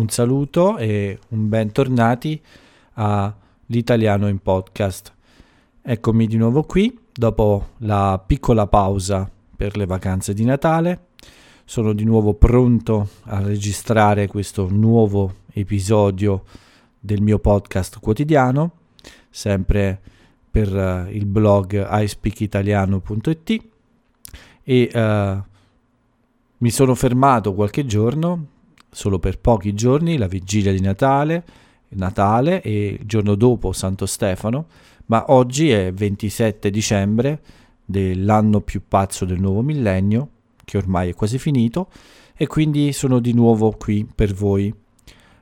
un saluto e un bentornati a L'Italiano in Podcast. Eccomi di nuovo qui dopo la piccola pausa per le vacanze di Natale. Sono di nuovo pronto a registrare questo nuovo episodio del mio podcast quotidiano, sempre per uh, il blog ispeakitaliano.it e uh, mi sono fermato qualche giorno, solo per pochi giorni, la vigilia di Natale, Natale e il giorno dopo Santo Stefano, ma oggi è 27 dicembre dell'anno più pazzo del nuovo millennio, che ormai è quasi finito, e quindi sono di nuovo qui per voi.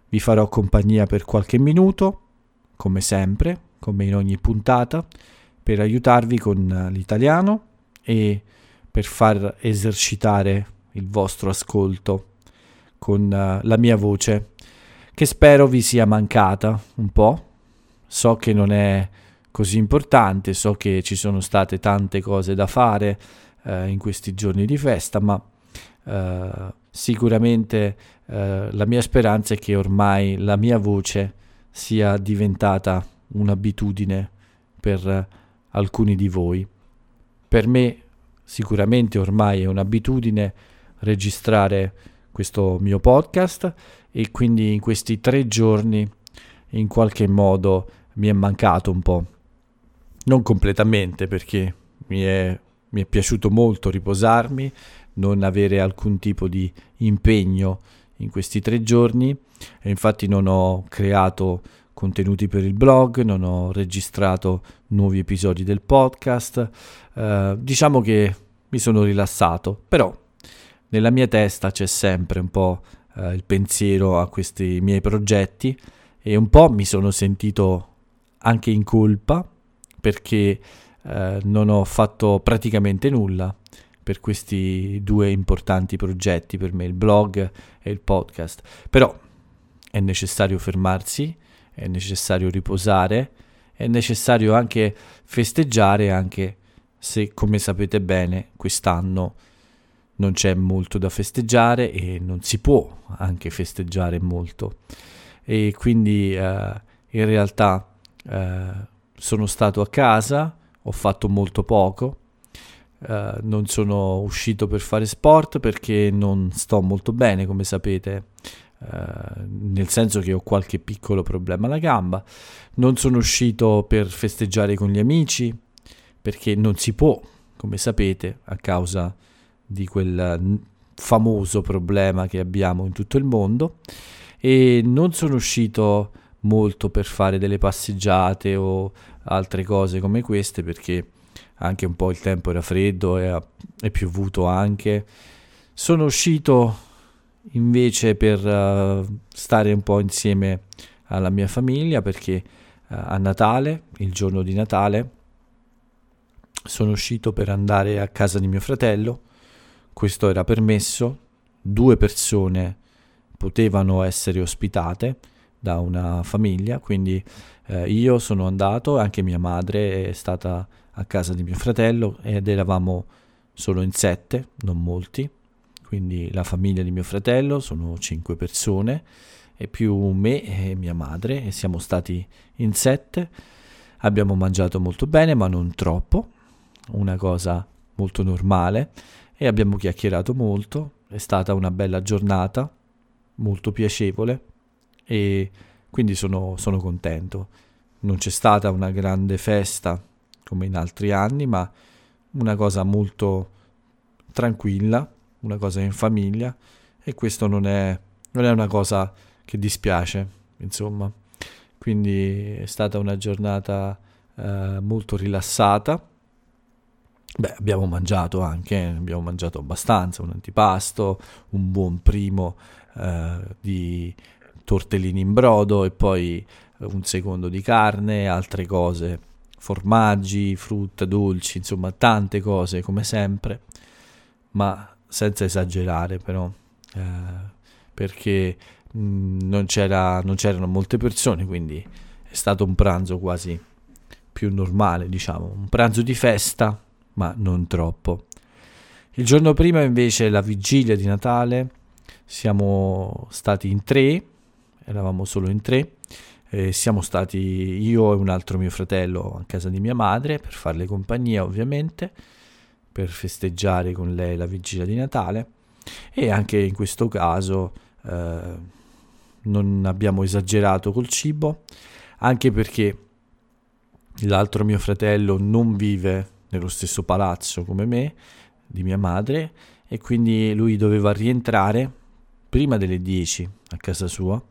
Vi farò compagnia per qualche minuto, come sempre, come in ogni puntata, per aiutarvi con l'italiano e per far esercitare il vostro ascolto con uh, la mia voce, che spero vi sia mancata un po'. So che non è così importante, so che ci sono state tante cose da fare uh, in questi giorni di festa, ma uh, sicuramente la mia speranza è che ormai la mia voce sia diventata un'abitudine per alcuni di voi. Per me sicuramente ormai è un'abitudine registrare questo mio podcast e quindi in questi tre giorni in qualche modo mi è mancato un po'. Non completamente perché mi è, mi è piaciuto molto riposarmi, non avere alcun tipo di impegno in questi tre giorni e infatti non ho creato contenuti per il blog, non ho registrato nuovi episodi del podcast, eh, diciamo che mi sono rilassato, però nella mia testa c'è sempre un po' eh, il pensiero a questi miei progetti e un po' mi sono sentito anche in colpa perché eh, non ho fatto praticamente nulla per questi due importanti progetti per me, il blog e il podcast. Però è necessario fermarsi, è necessario riposare, è necessario anche festeggiare, anche se come sapete bene quest'anno non c'è molto da festeggiare e non si può anche festeggiare molto. E quindi eh, in realtà eh, sono stato a casa, ho fatto molto poco, eh, non sono uscito per fare sport perché non sto molto bene, come sapete. Uh, nel senso che ho qualche piccolo problema alla gamba, non sono uscito per festeggiare con gli amici perché non si può, come sapete, a causa di quel famoso problema che abbiamo in tutto il mondo e non sono uscito molto per fare delle passeggiate o altre cose come queste perché anche un po' il tempo era freddo e è piovuto anche. Sono uscito invece per uh, stare un po' insieme alla mia famiglia perché uh, a Natale, il giorno di Natale, sono uscito per andare a casa di mio fratello questo era permesso, due persone potevano essere ospitate da una famiglia, quindi eh, io sono andato, anche mia madre è stata a casa di mio fratello ed eravamo solo in sette, non molti, quindi la famiglia di mio fratello sono cinque persone e più me e mia madre e siamo stati in sette, abbiamo mangiato molto bene ma non troppo, una cosa molto normale e abbiamo chiacchierato molto, è stata una bella giornata, molto piacevole e quindi sono, sono contento. Non c'è stata una grande festa come in altri anni, ma una cosa molto tranquilla, una cosa in famiglia e questo non è, non è una cosa che dispiace, insomma. Quindi è stata una giornata eh, molto rilassata Beh, abbiamo mangiato anche, abbiamo mangiato abbastanza, un antipasto, un buon primo eh, di tortellini in brodo e poi un secondo di carne, altre cose, formaggi, frutta, dolci, insomma tante cose come sempre, ma senza esagerare però, eh, perché mh, mm, non, c'era, non c'erano molte persone, quindi è stato un pranzo quasi più normale, diciamo, un pranzo di festa ma non troppo. Il giorno prima invece, la vigilia di Natale, siamo stati in tre, eravamo solo in tre. Eh, siamo stati io e un altro mio fratello a casa di mia madre per farle compagnia ovviamente, per festeggiare con lei la vigilia di Natale e anche in questo caso eh, non abbiamo esagerato col cibo, anche perché l'altro mio fratello non vive nello stesso palazzo come me, di mia madre, e quindi lui doveva rientrare prima delle 10 a casa sua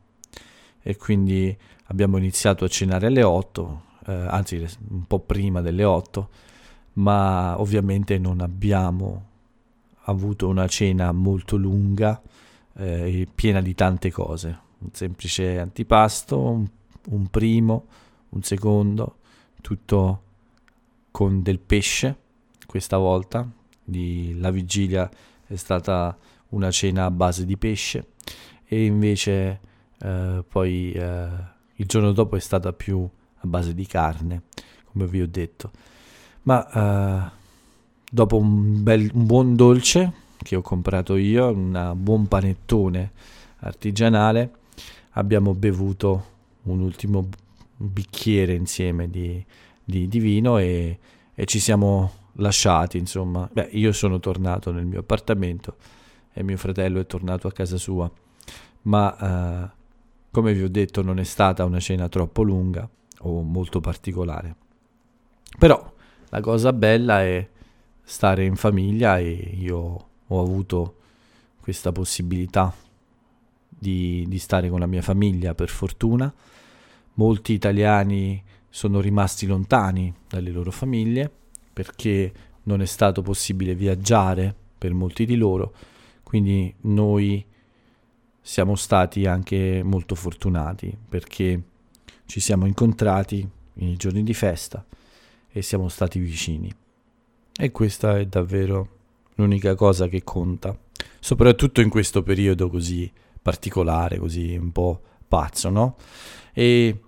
e quindi abbiamo iniziato a cenare alle 8, eh, anzi un po' prima delle 8, ma ovviamente non abbiamo avuto una cena molto lunga eh, e piena di tante cose. Un semplice antipasto, un, un primo, un secondo, tutto con del pesce questa volta. Di, la vigilia è stata una cena a base di pesce e invece eh, poi eh, il giorno dopo è stata più a base di carne, come vi ho detto. Ma eh, dopo un, bel, un buon dolce che ho comprato io, un buon panettone artigianale, abbiamo bevuto un ultimo bicchiere insieme di, di, di vino e, e, ci siamo lasciati, insomma. Beh, io sono tornato nel mio appartamento e mio fratello è tornato a casa sua, ma eh, come vi ho detto non è stata una cena troppo lunga o molto particolare. Però la cosa bella è stare in famiglia e io ho avuto questa possibilità di, di stare con la mia famiglia per fortuna. Molti italiani sono rimasti lontani dalle loro famiglie perché non è stato possibile viaggiare per molti di loro, quindi noi siamo stati anche molto fortunati perché ci siamo incontrati nei giorni di festa e siamo stati vicini. E questa è davvero l'unica cosa che conta, soprattutto in questo periodo così particolare, così un po' pazzo, no? E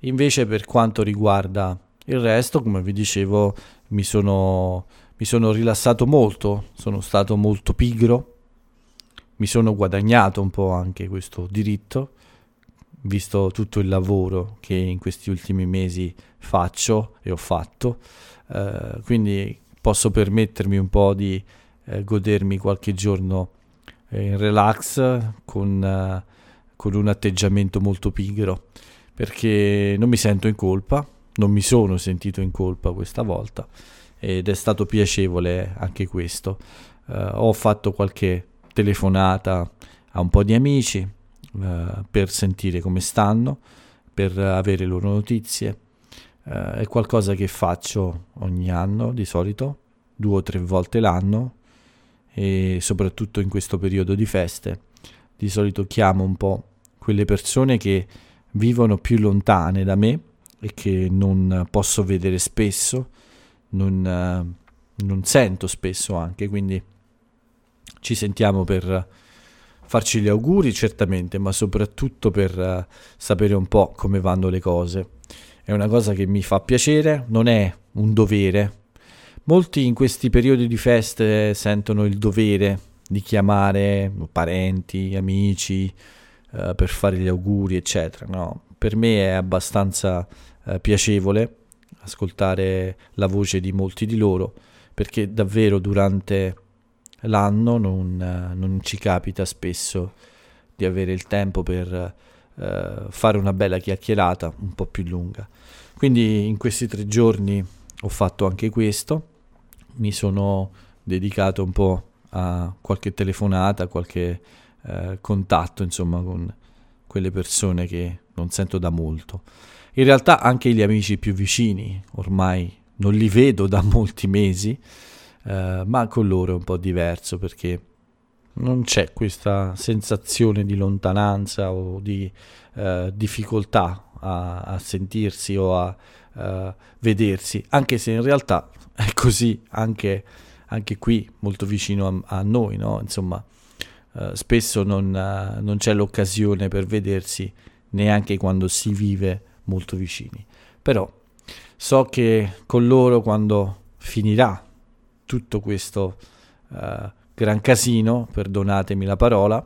invece per quanto riguarda il resto, come vi dicevo, mi sono, mi sono rilassato molto, sono stato molto pigro, mi sono guadagnato un po' anche questo diritto, visto tutto il lavoro che in questi ultimi mesi faccio e ho fatto, eh, quindi posso permettermi un po' di eh, godermi qualche giorno eh, in relax con, eh, con un atteggiamento molto pigro perché non mi sento in colpa, non mi sono sentito in colpa questa volta ed è stato piacevole anche questo. Uh, ho fatto qualche telefonata a un po' di amici uh, per sentire come stanno, per avere loro notizie. Uh, è qualcosa che faccio ogni anno di solito, due o tre volte l'anno e soprattutto in questo periodo di feste. Di solito chiamo un po' quelle persone che vivono più lontane da me e che non posso vedere spesso, non, non sento spesso anche, quindi ci sentiamo per farci gli auguri certamente, ma soprattutto per sapere un po' come vanno le cose. È una cosa che mi fa piacere, non è un dovere, Molti in questi periodi di feste sentono il dovere di chiamare parenti, amici eh, per fare gli auguri, eccetera. No, per me è abbastanza eh, piacevole ascoltare la voce di molti di loro perché davvero durante l'anno non, eh, non ci capita spesso di avere il tempo per eh, fare una bella chiacchierata un po' più lunga. Quindi in questi tre giorni ho fatto anche questo mi sono dedicato un po' a qualche telefonata, qualche eh, contatto, insomma, con quelle persone che non sento da molto. In realtà anche gli amici più vicini ormai non li vedo da molti mesi, eh, ma con loro è un po' diverso perché non c'è questa sensazione di lontananza o di eh, difficoltà a, a, sentirsi o a uh, vedersi, anche se in realtà è così anche, anche qui molto vicino a, a noi, no? insomma uh, spesso non, uh, non, c'è l'occasione per vedersi neanche quando si vive molto vicini, però so che con loro quando finirà tutto questo uh, gran casino, perdonatemi la parola,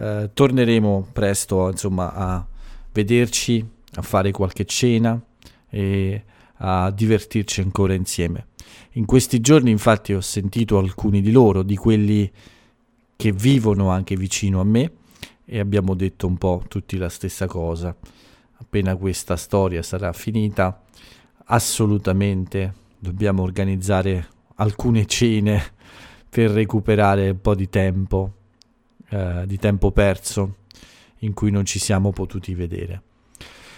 eh, torneremo presto insomma a vederci, a fare qualche cena e a divertirci ancora insieme. In questi giorni infatti ho sentito alcuni di loro, di quelli che vivono anche vicino a me e abbiamo detto un po' tutti la stessa cosa. Appena questa storia sarà finita, assolutamente dobbiamo organizzare alcune cene per recuperare un po' di tempo, eh, di tempo perso in cui non ci siamo potuti vedere.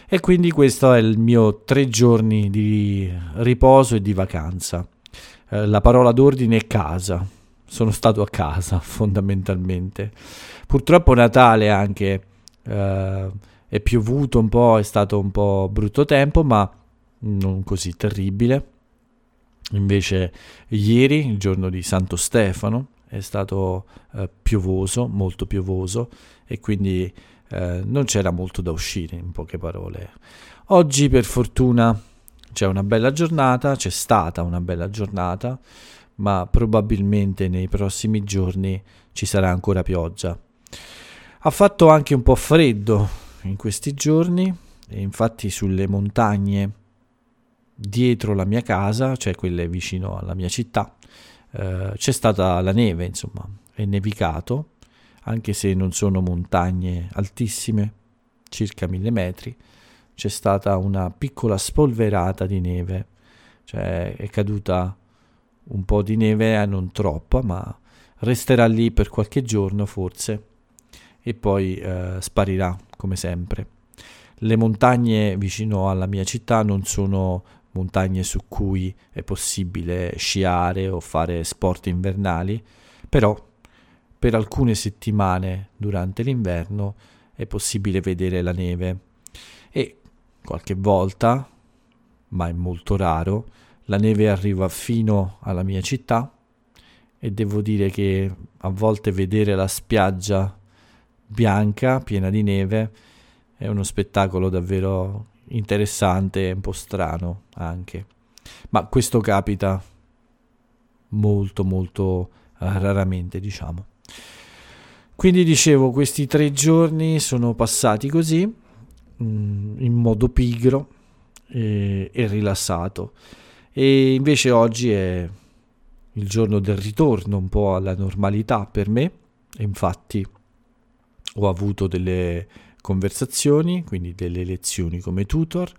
E quindi questo è il mio tre giorni di riposo e di vacanza. Eh, la parola d'ordine è casa. Sono stato a casa fondamentalmente. Purtroppo Natale anche eh, è piovuto un po', è stato un po' brutto tempo, ma non così terribile. Invece ieri, il giorno di Santo Stefano, è stato eh, piovoso, molto piovoso e quindi eh, non c'era molto da uscire, in poche parole. Oggi per fortuna c'è una bella giornata, c'è stata una bella giornata, ma probabilmente nei prossimi giorni ci sarà ancora pioggia. Ha fatto anche un po' freddo in questi giorni e infatti sulle montagne dietro la mia casa, cioè quelle vicino alla mia città, eh, c'è stata la neve, insomma, è nevicato anche se non sono montagne altissime, circa mille metri, c'è stata una piccola spolverata di neve, cioè è caduta un po' di neve, eh, non troppa, ma resterà lì per qualche giorno forse e poi eh, sparirà come sempre. Le montagne vicino alla mia città non sono montagne su cui è possibile sciare o fare sport invernali, però per alcune settimane durante l'inverno è possibile vedere la neve e qualche volta, ma è molto raro, la neve arriva fino alla mia città e devo dire che a volte vedere la spiaggia bianca piena di neve è uno spettacolo davvero interessante e un po' strano anche. Ma questo capita molto molto raramente, diciamo. Quindi dicevo, questi tre giorni sono passati così, mm, in modo pigro e, e rilassato. E invece oggi è il giorno del ritorno un po' alla normalità per me. E infatti ho avuto delle conversazioni, quindi delle lezioni come tutor.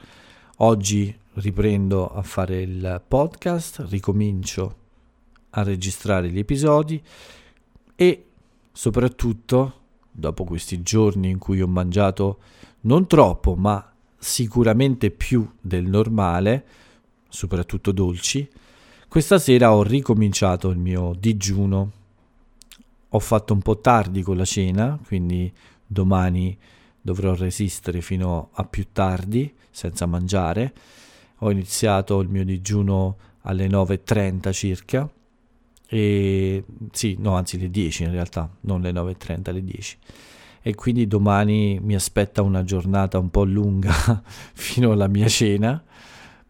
Oggi riprendo a fare il podcast, ricomincio a registrare gli episodi e soprattutto dopo questi giorni in cui ho mangiato non troppo, ma sicuramente più del normale, soprattutto dolci, questa sera ho ricominciato il mio digiuno. Ho fatto un po' tardi con la cena, quindi domani dovrò resistere fino a più tardi senza mangiare. Ho iniziato il mio digiuno alle 9.30 circa e sì, no, anzi le 10 in realtà, non le 9.30, le 10. E quindi domani mi aspetta una giornata un po' lunga fino alla mia cena,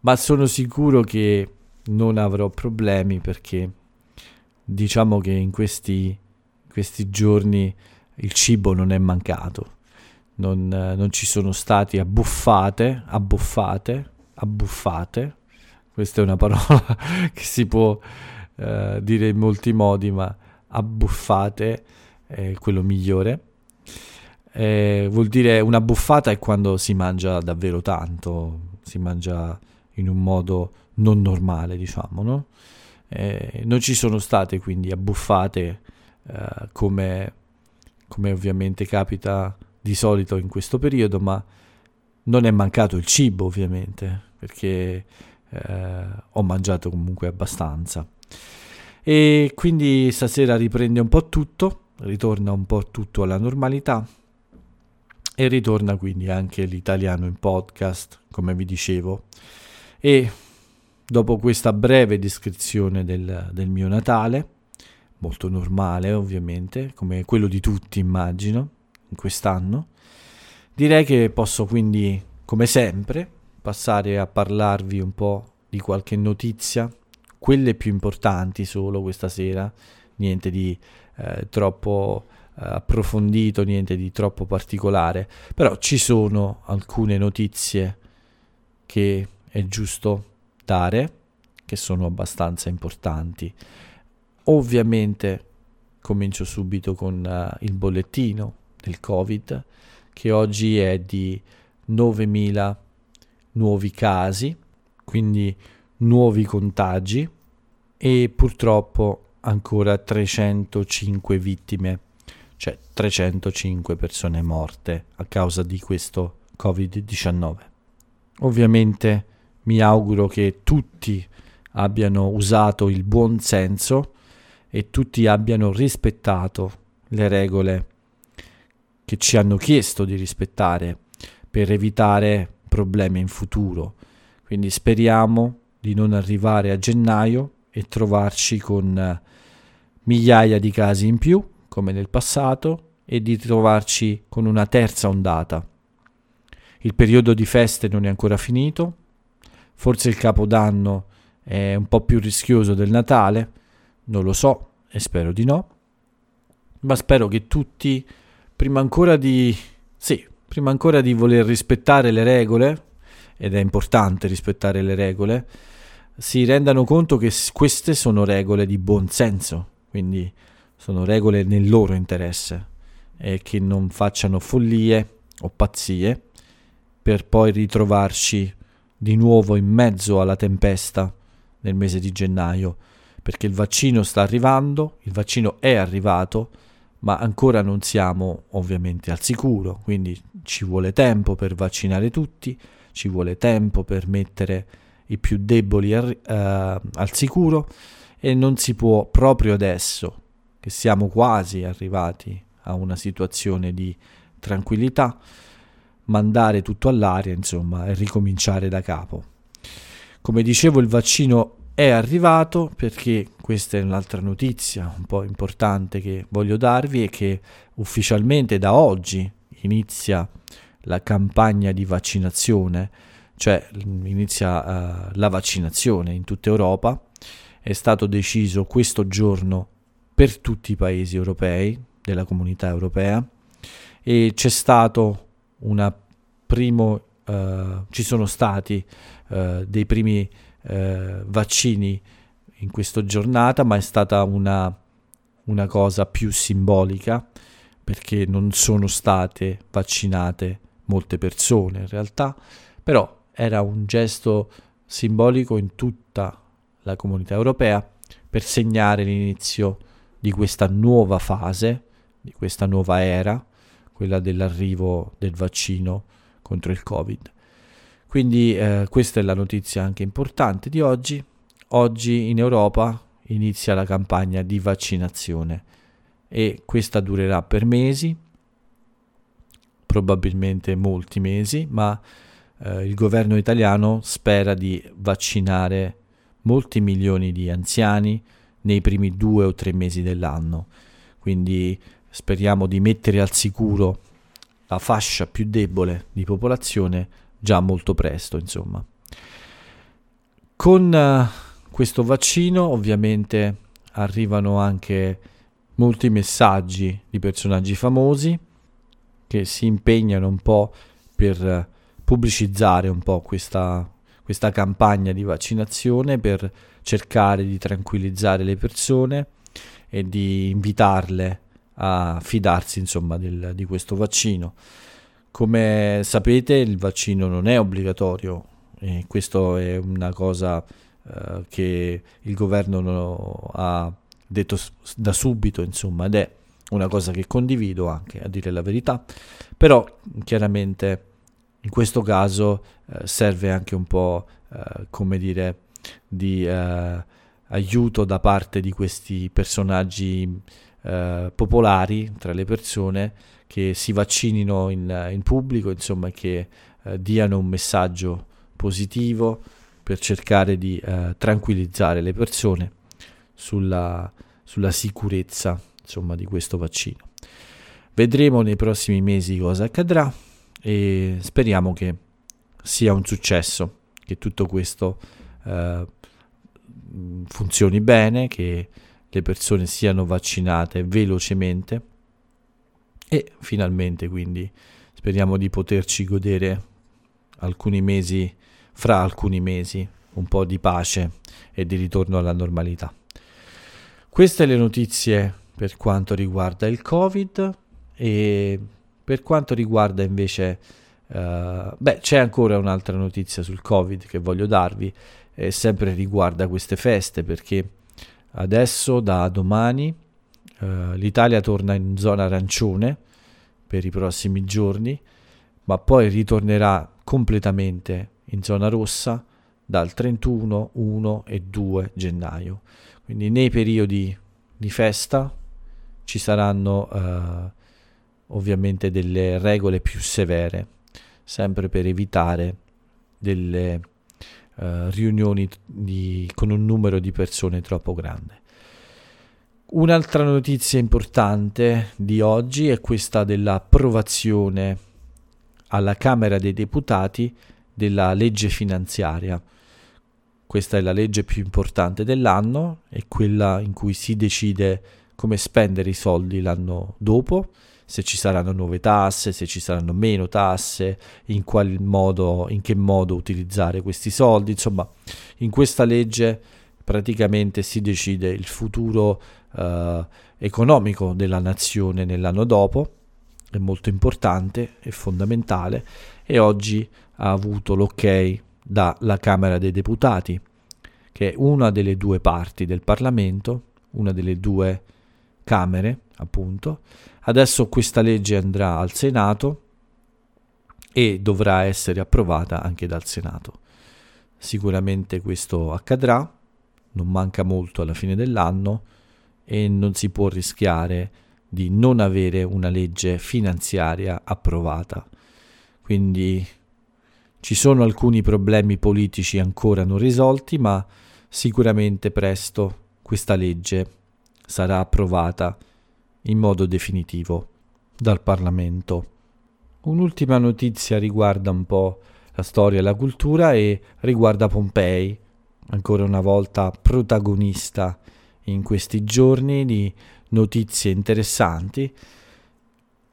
ma sono sicuro che non avrò problemi perché diciamo che in questi, questi giorni il cibo non è mancato, non, non ci sono stati abbuffate, abbuffate, abbuffate, questa è una parola che si può eh, dire in molti modi, ma abbuffate è quello migliore. Eh, vuol dire una buffata è quando si mangia davvero tanto, si mangia in un modo non normale, diciamo, no? Eh, non ci sono state quindi abbuffate eh, come, come ovviamente capita di solito in questo periodo, ma non è mancato il cibo ovviamente, perché eh, ho mangiato comunque abbastanza. E quindi stasera riprende un po' tutto, ritorna un po' tutto alla normalità e ritorna quindi anche l'italiano in podcast, come vi dicevo. E dopo questa breve descrizione del, del mio Natale, molto normale ovviamente, come quello di tutti immagino, in quest'anno, direi che posso quindi, come sempre, passare a parlarvi un po' di qualche notizia quelle più importanti solo questa sera, niente di eh, troppo approfondito, niente di troppo particolare, però ci sono alcune notizie che è giusto dare, che sono abbastanza importanti. Ovviamente comincio subito con uh, il bollettino del Covid, che oggi è di 9.000 nuovi casi, quindi nuovi contagi e purtroppo ancora 305 vittime, cioè 305 persone morte a causa di questo Covid-19. Ovviamente mi auguro che tutti abbiano usato il buon senso e tutti abbiano rispettato le regole che ci hanno chiesto di rispettare per evitare problemi in futuro. Quindi speriamo di non arrivare a gennaio e trovarci con eh, migliaia di casi in più, come nel passato, e di trovarci con una terza ondata. Il periodo di feste non è ancora finito, forse il capodanno è un po' più rischioso del Natale, non lo so e spero di no, ma spero che tutti, prima ancora di... sì, prima ancora di voler rispettare le regole, ed è importante rispettare le regole, si rendano conto che queste sono regole di buon senso, quindi sono regole nel loro interesse e che non facciano follie o pazzie per poi ritrovarci di nuovo in mezzo alla tempesta nel mese di gennaio, perché il vaccino sta arrivando, il vaccino è arrivato, ma ancora non siamo ovviamente al sicuro, quindi ci vuole tempo per vaccinare tutti, ci vuole tempo per mettere i più deboli ar- uh, al sicuro e non si può proprio adesso che siamo quasi arrivati a una situazione di tranquillità mandare tutto all'aria insomma e ricominciare da capo come dicevo il vaccino è arrivato perché questa è un'altra notizia un po' importante che voglio darvi e che ufficialmente da oggi inizia la campagna di vaccinazione, cioè inizia uh, la vaccinazione in tutta Europa. È stato deciso questo giorno per tutti i paesi europei della comunità europea e c'è stato una primo uh, ci sono stati uh, dei primi vaccini in questa giornata, ma è stata una, una cosa più simbolica perché non sono state vaccinate molte persone in realtà, però era un gesto simbolico in tutta la comunità europea per segnare l'inizio di questa nuova fase, di questa nuova era, quella dell'arrivo del vaccino contro il Covid. Quindi eh, questa è la notizia anche importante di oggi. Oggi in Europa inizia la campagna di vaccinazione e questa durerà per mesi, probabilmente molti mesi, ma eh, il governo italiano spera di vaccinare molti milioni di anziani nei primi due o tre mesi dell'anno. Quindi speriamo di mettere al sicuro la fascia più debole di popolazione già molto presto, insomma. Con uh, questo vaccino ovviamente arrivano anche molti messaggi di personaggi famosi che si impegnano un po' per pubblicizzare un po' questa, questa campagna di vaccinazione, per cercare di tranquillizzare le persone e di invitarle a fidarsi insomma del, di questo vaccino. Come sapete il vaccino non è obbligatorio e questo è una cosa eh, che il governo ha detto da subito insomma ed è una cosa che condivido anche, a dire la verità, però chiaramente in questo caso eh, serve anche un po', eh, come dire, di eh, aiuto da parte di questi personaggi eh, popolari tra le persone che si vaccinino in, in pubblico, insomma, che eh, diano un messaggio positivo per cercare di eh, tranquillizzare le persone sulla, sulla sicurezza insomma, di questo vaccino. Vedremo nei prossimi mesi cosa accadrà e speriamo che sia un successo, che tutto questo eh, funzioni bene, che le persone siano vaccinate velocemente e finalmente quindi speriamo di poterci godere alcuni mesi, fra alcuni mesi, un po' di pace e di ritorno alla normalità. Queste le notizie per quanto riguarda il Covid e per quanto riguarda invece, uh, beh, c'è ancora un'altra notizia sul Covid che voglio darvi, e sempre riguarda queste feste perché adesso da domani uh, l'Italia torna in zona arancione per i prossimi giorni, ma poi ritornerà completamente in zona rossa dal 31, 1 e 2 gennaio. Quindi nei periodi di festa ci saranno uh, ovviamente delle regole più severe, sempre per evitare delle uh, riunioni di, con un numero di persone troppo grande. Un'altra notizia importante di oggi è questa dell'approvazione alla Camera dei Deputati della legge finanziaria. Questa è la legge più importante dell'anno, è quella in cui si decide come spendere i soldi l'anno dopo, se ci saranno nuove tasse, se ci saranno meno tasse, in, modo, in che modo utilizzare questi soldi. Insomma, in questa legge praticamente si decide il futuro eh, economico della nazione nell'anno dopo, è molto importante, è fondamentale e oggi ha avuto l'ok dalla Camera dei Deputati, che è una delle due parti del Parlamento, una delle due Camere, appunto. Adesso questa legge andrà al Senato e dovrà essere approvata anche dal Senato. Sicuramente questo accadrà, non manca molto alla fine dell'anno e non si può rischiare di non avere una legge finanziaria approvata. Quindi ci sono alcuni problemi politici ancora non risolti, ma sicuramente presto questa legge sarà approvata in modo definitivo dal Parlamento. Un'ultima notizia riguarda un po' la storia e la cultura e riguarda Pompei, ancora una volta protagonista in questi giorni di notizie interessanti.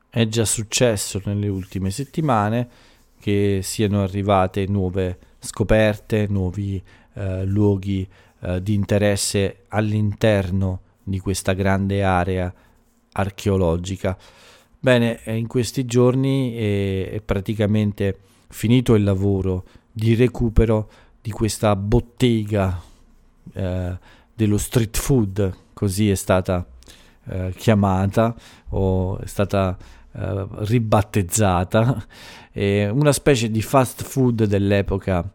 È già successo nelle ultime settimane che siano arrivate nuove scoperte, nuovi eh, luoghi eh, di interesse all'interno di questa grande area archeologica. Bene, in questi giorni è, è praticamente finito il lavoro di recupero di questa bottega eh, dello street food, così è stata eh, chiamata o è stata eh, ribattezzata, una specie di fast food dell'epoca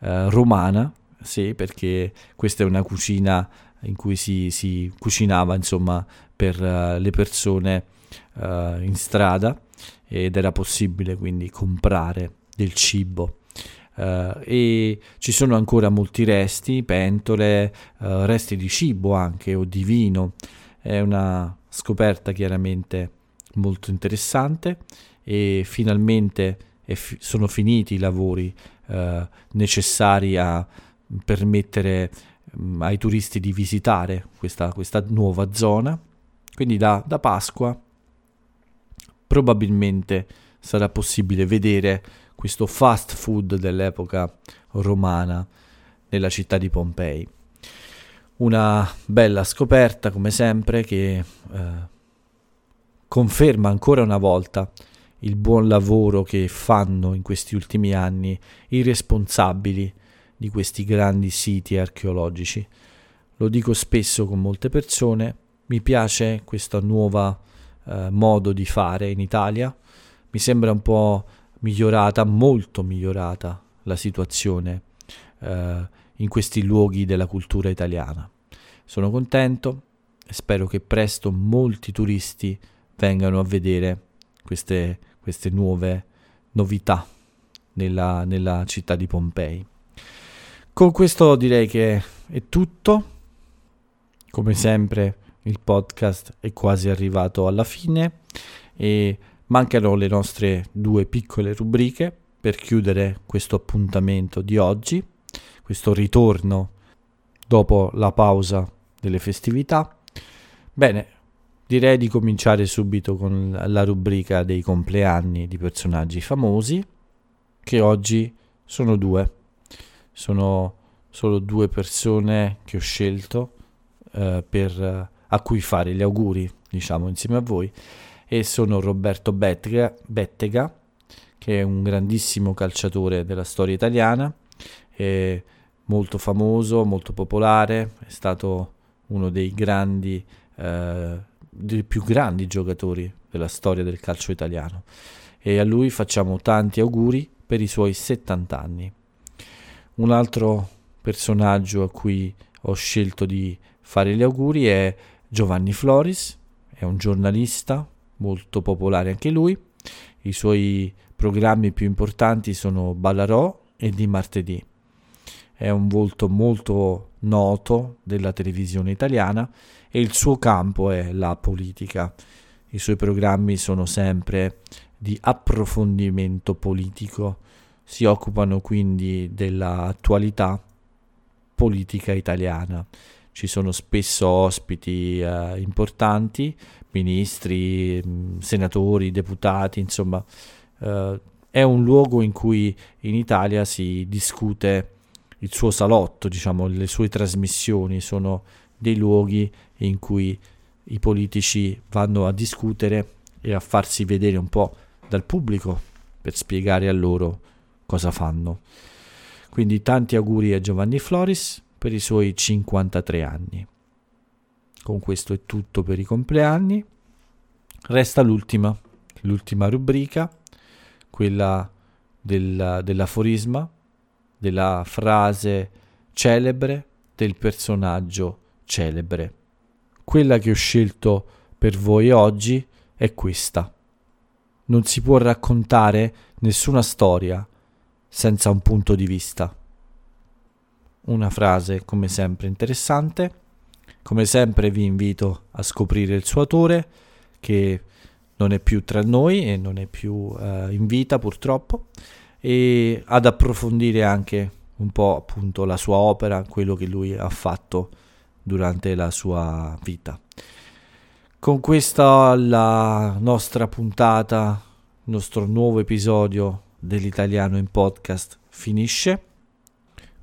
eh, romana, sì, perché questa è una cucina in cui si, si cucinava insomma per uh, le persone uh, in strada ed era possibile quindi comprare del cibo. Uh, e ci sono ancora molti resti, pentole, resti di cibo anche o di vino. È una scoperta chiaramente molto interessante e finalmente fi- sono finiti i lavori uh, necessari a permettere um, ai turisti di visitare questa, questa nuova zona. Quindi da, da Pasqua probabilmente sarà possibile vedere questo fast food dell'epoca romana nella città di Pompei. Una bella scoperta, come sempre, che eh, conferma ancora una volta il buon lavoro che fanno in questi ultimi anni i responsabili di questi grandi siti archeologici. Lo dico spesso con molte persone, mi piace questo nuovo eh, modo di fare in Italia, mi sembra un po' migliorata, molto migliorata la situazione eh, in questi luoghi della cultura italiana. Sono contento e spero che presto molti turisti vengano a vedere queste, queste nuove novità nella, nella città di Pompei. Con questo direi che è tutto. Come sempre il podcast è quasi arrivato alla fine e mancano le nostre due piccole rubriche per chiudere questo appuntamento di oggi, questo ritorno dopo la pausa delle festività. Bene, direi di cominciare subito con la rubrica dei compleanni di personaggi famosi, che oggi sono due. Sono solo due persone che ho scelto eh, per, a cui fare gli auguri, diciamo, insieme a voi, e sono Roberto Bettega, Bettega che è un grandissimo calciatore della storia italiana, è molto famoso, molto popolare, è stato uno dei grandi, eh, dei più grandi giocatori della storia del calcio italiano e a lui facciamo tanti auguri per i suoi 70 anni. Un altro personaggio a cui ho scelto di fare gli auguri è Giovanni Floris, è un giornalista molto popolare anche lui. I suoi programmi più importanti sono Ballarò e Di Martedì. È un volto molto noto della televisione italiana e il suo campo è la politica. I suoi programmi sono sempre di approfondimento politico, si occupano quindi dell'attualità politica italiana. Ci sono spesso ospiti eh, importanti, ministri, senatori, deputati, insomma, Uh, è un luogo in cui in Italia si discute il suo salotto, diciamo, le sue trasmissioni sono dei luoghi in cui i politici vanno a discutere e a farsi vedere un po' dal pubblico per spiegare a loro cosa fanno. Quindi tanti auguri a Giovanni Floris per i suoi 53 anni. Con questo è tutto per i compleanni. Resta l'ultima, l'ultima rubrica quella del, dell'aforisma, della frase celebre, del personaggio celebre. Quella che ho scelto per voi oggi è questa. Non si può raccontare nessuna storia senza un punto di vista. Una frase come sempre interessante. Come sempre vi invito a scoprire il suo autore che non è più tra noi e non è più uh, in vita purtroppo e ad approfondire anche un po' appunto la sua opera, quello che lui ha fatto durante la sua vita. Con questa la nostra puntata, il nostro nuovo episodio dell'italiano in podcast finisce.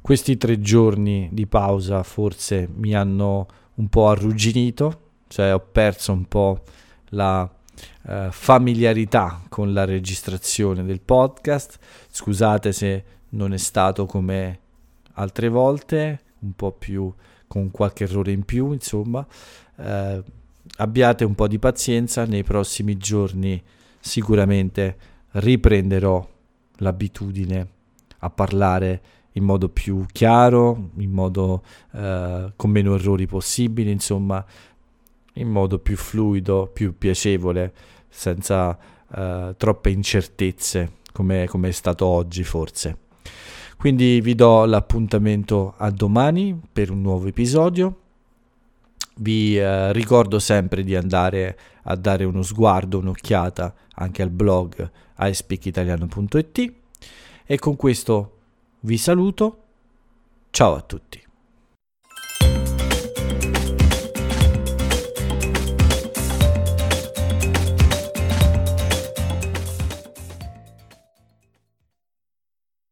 Questi tre giorni di pausa forse mi hanno un po' arrugginito, cioè ho perso un po' la uh, familiarità con la registrazione del podcast. Scusate se non è stato come altre volte, un po' più con qualche errore in più, insomma. Uh, abbiate un po' di pazienza, nei prossimi giorni sicuramente riprenderò l'abitudine a parlare in modo più chiaro, in modo uh, con meno errori possibili, insomma, in modo più fluido, più piacevole, senza uh, troppe incertezze come, come è stato oggi forse. Quindi vi do l'appuntamento a domani per un nuovo episodio. Vi eh, ricordo sempre di andare a dare uno sguardo, un'occhiata anche al blog iSpeakitaliano.it e con questo vi saluto. Ciao a tutti.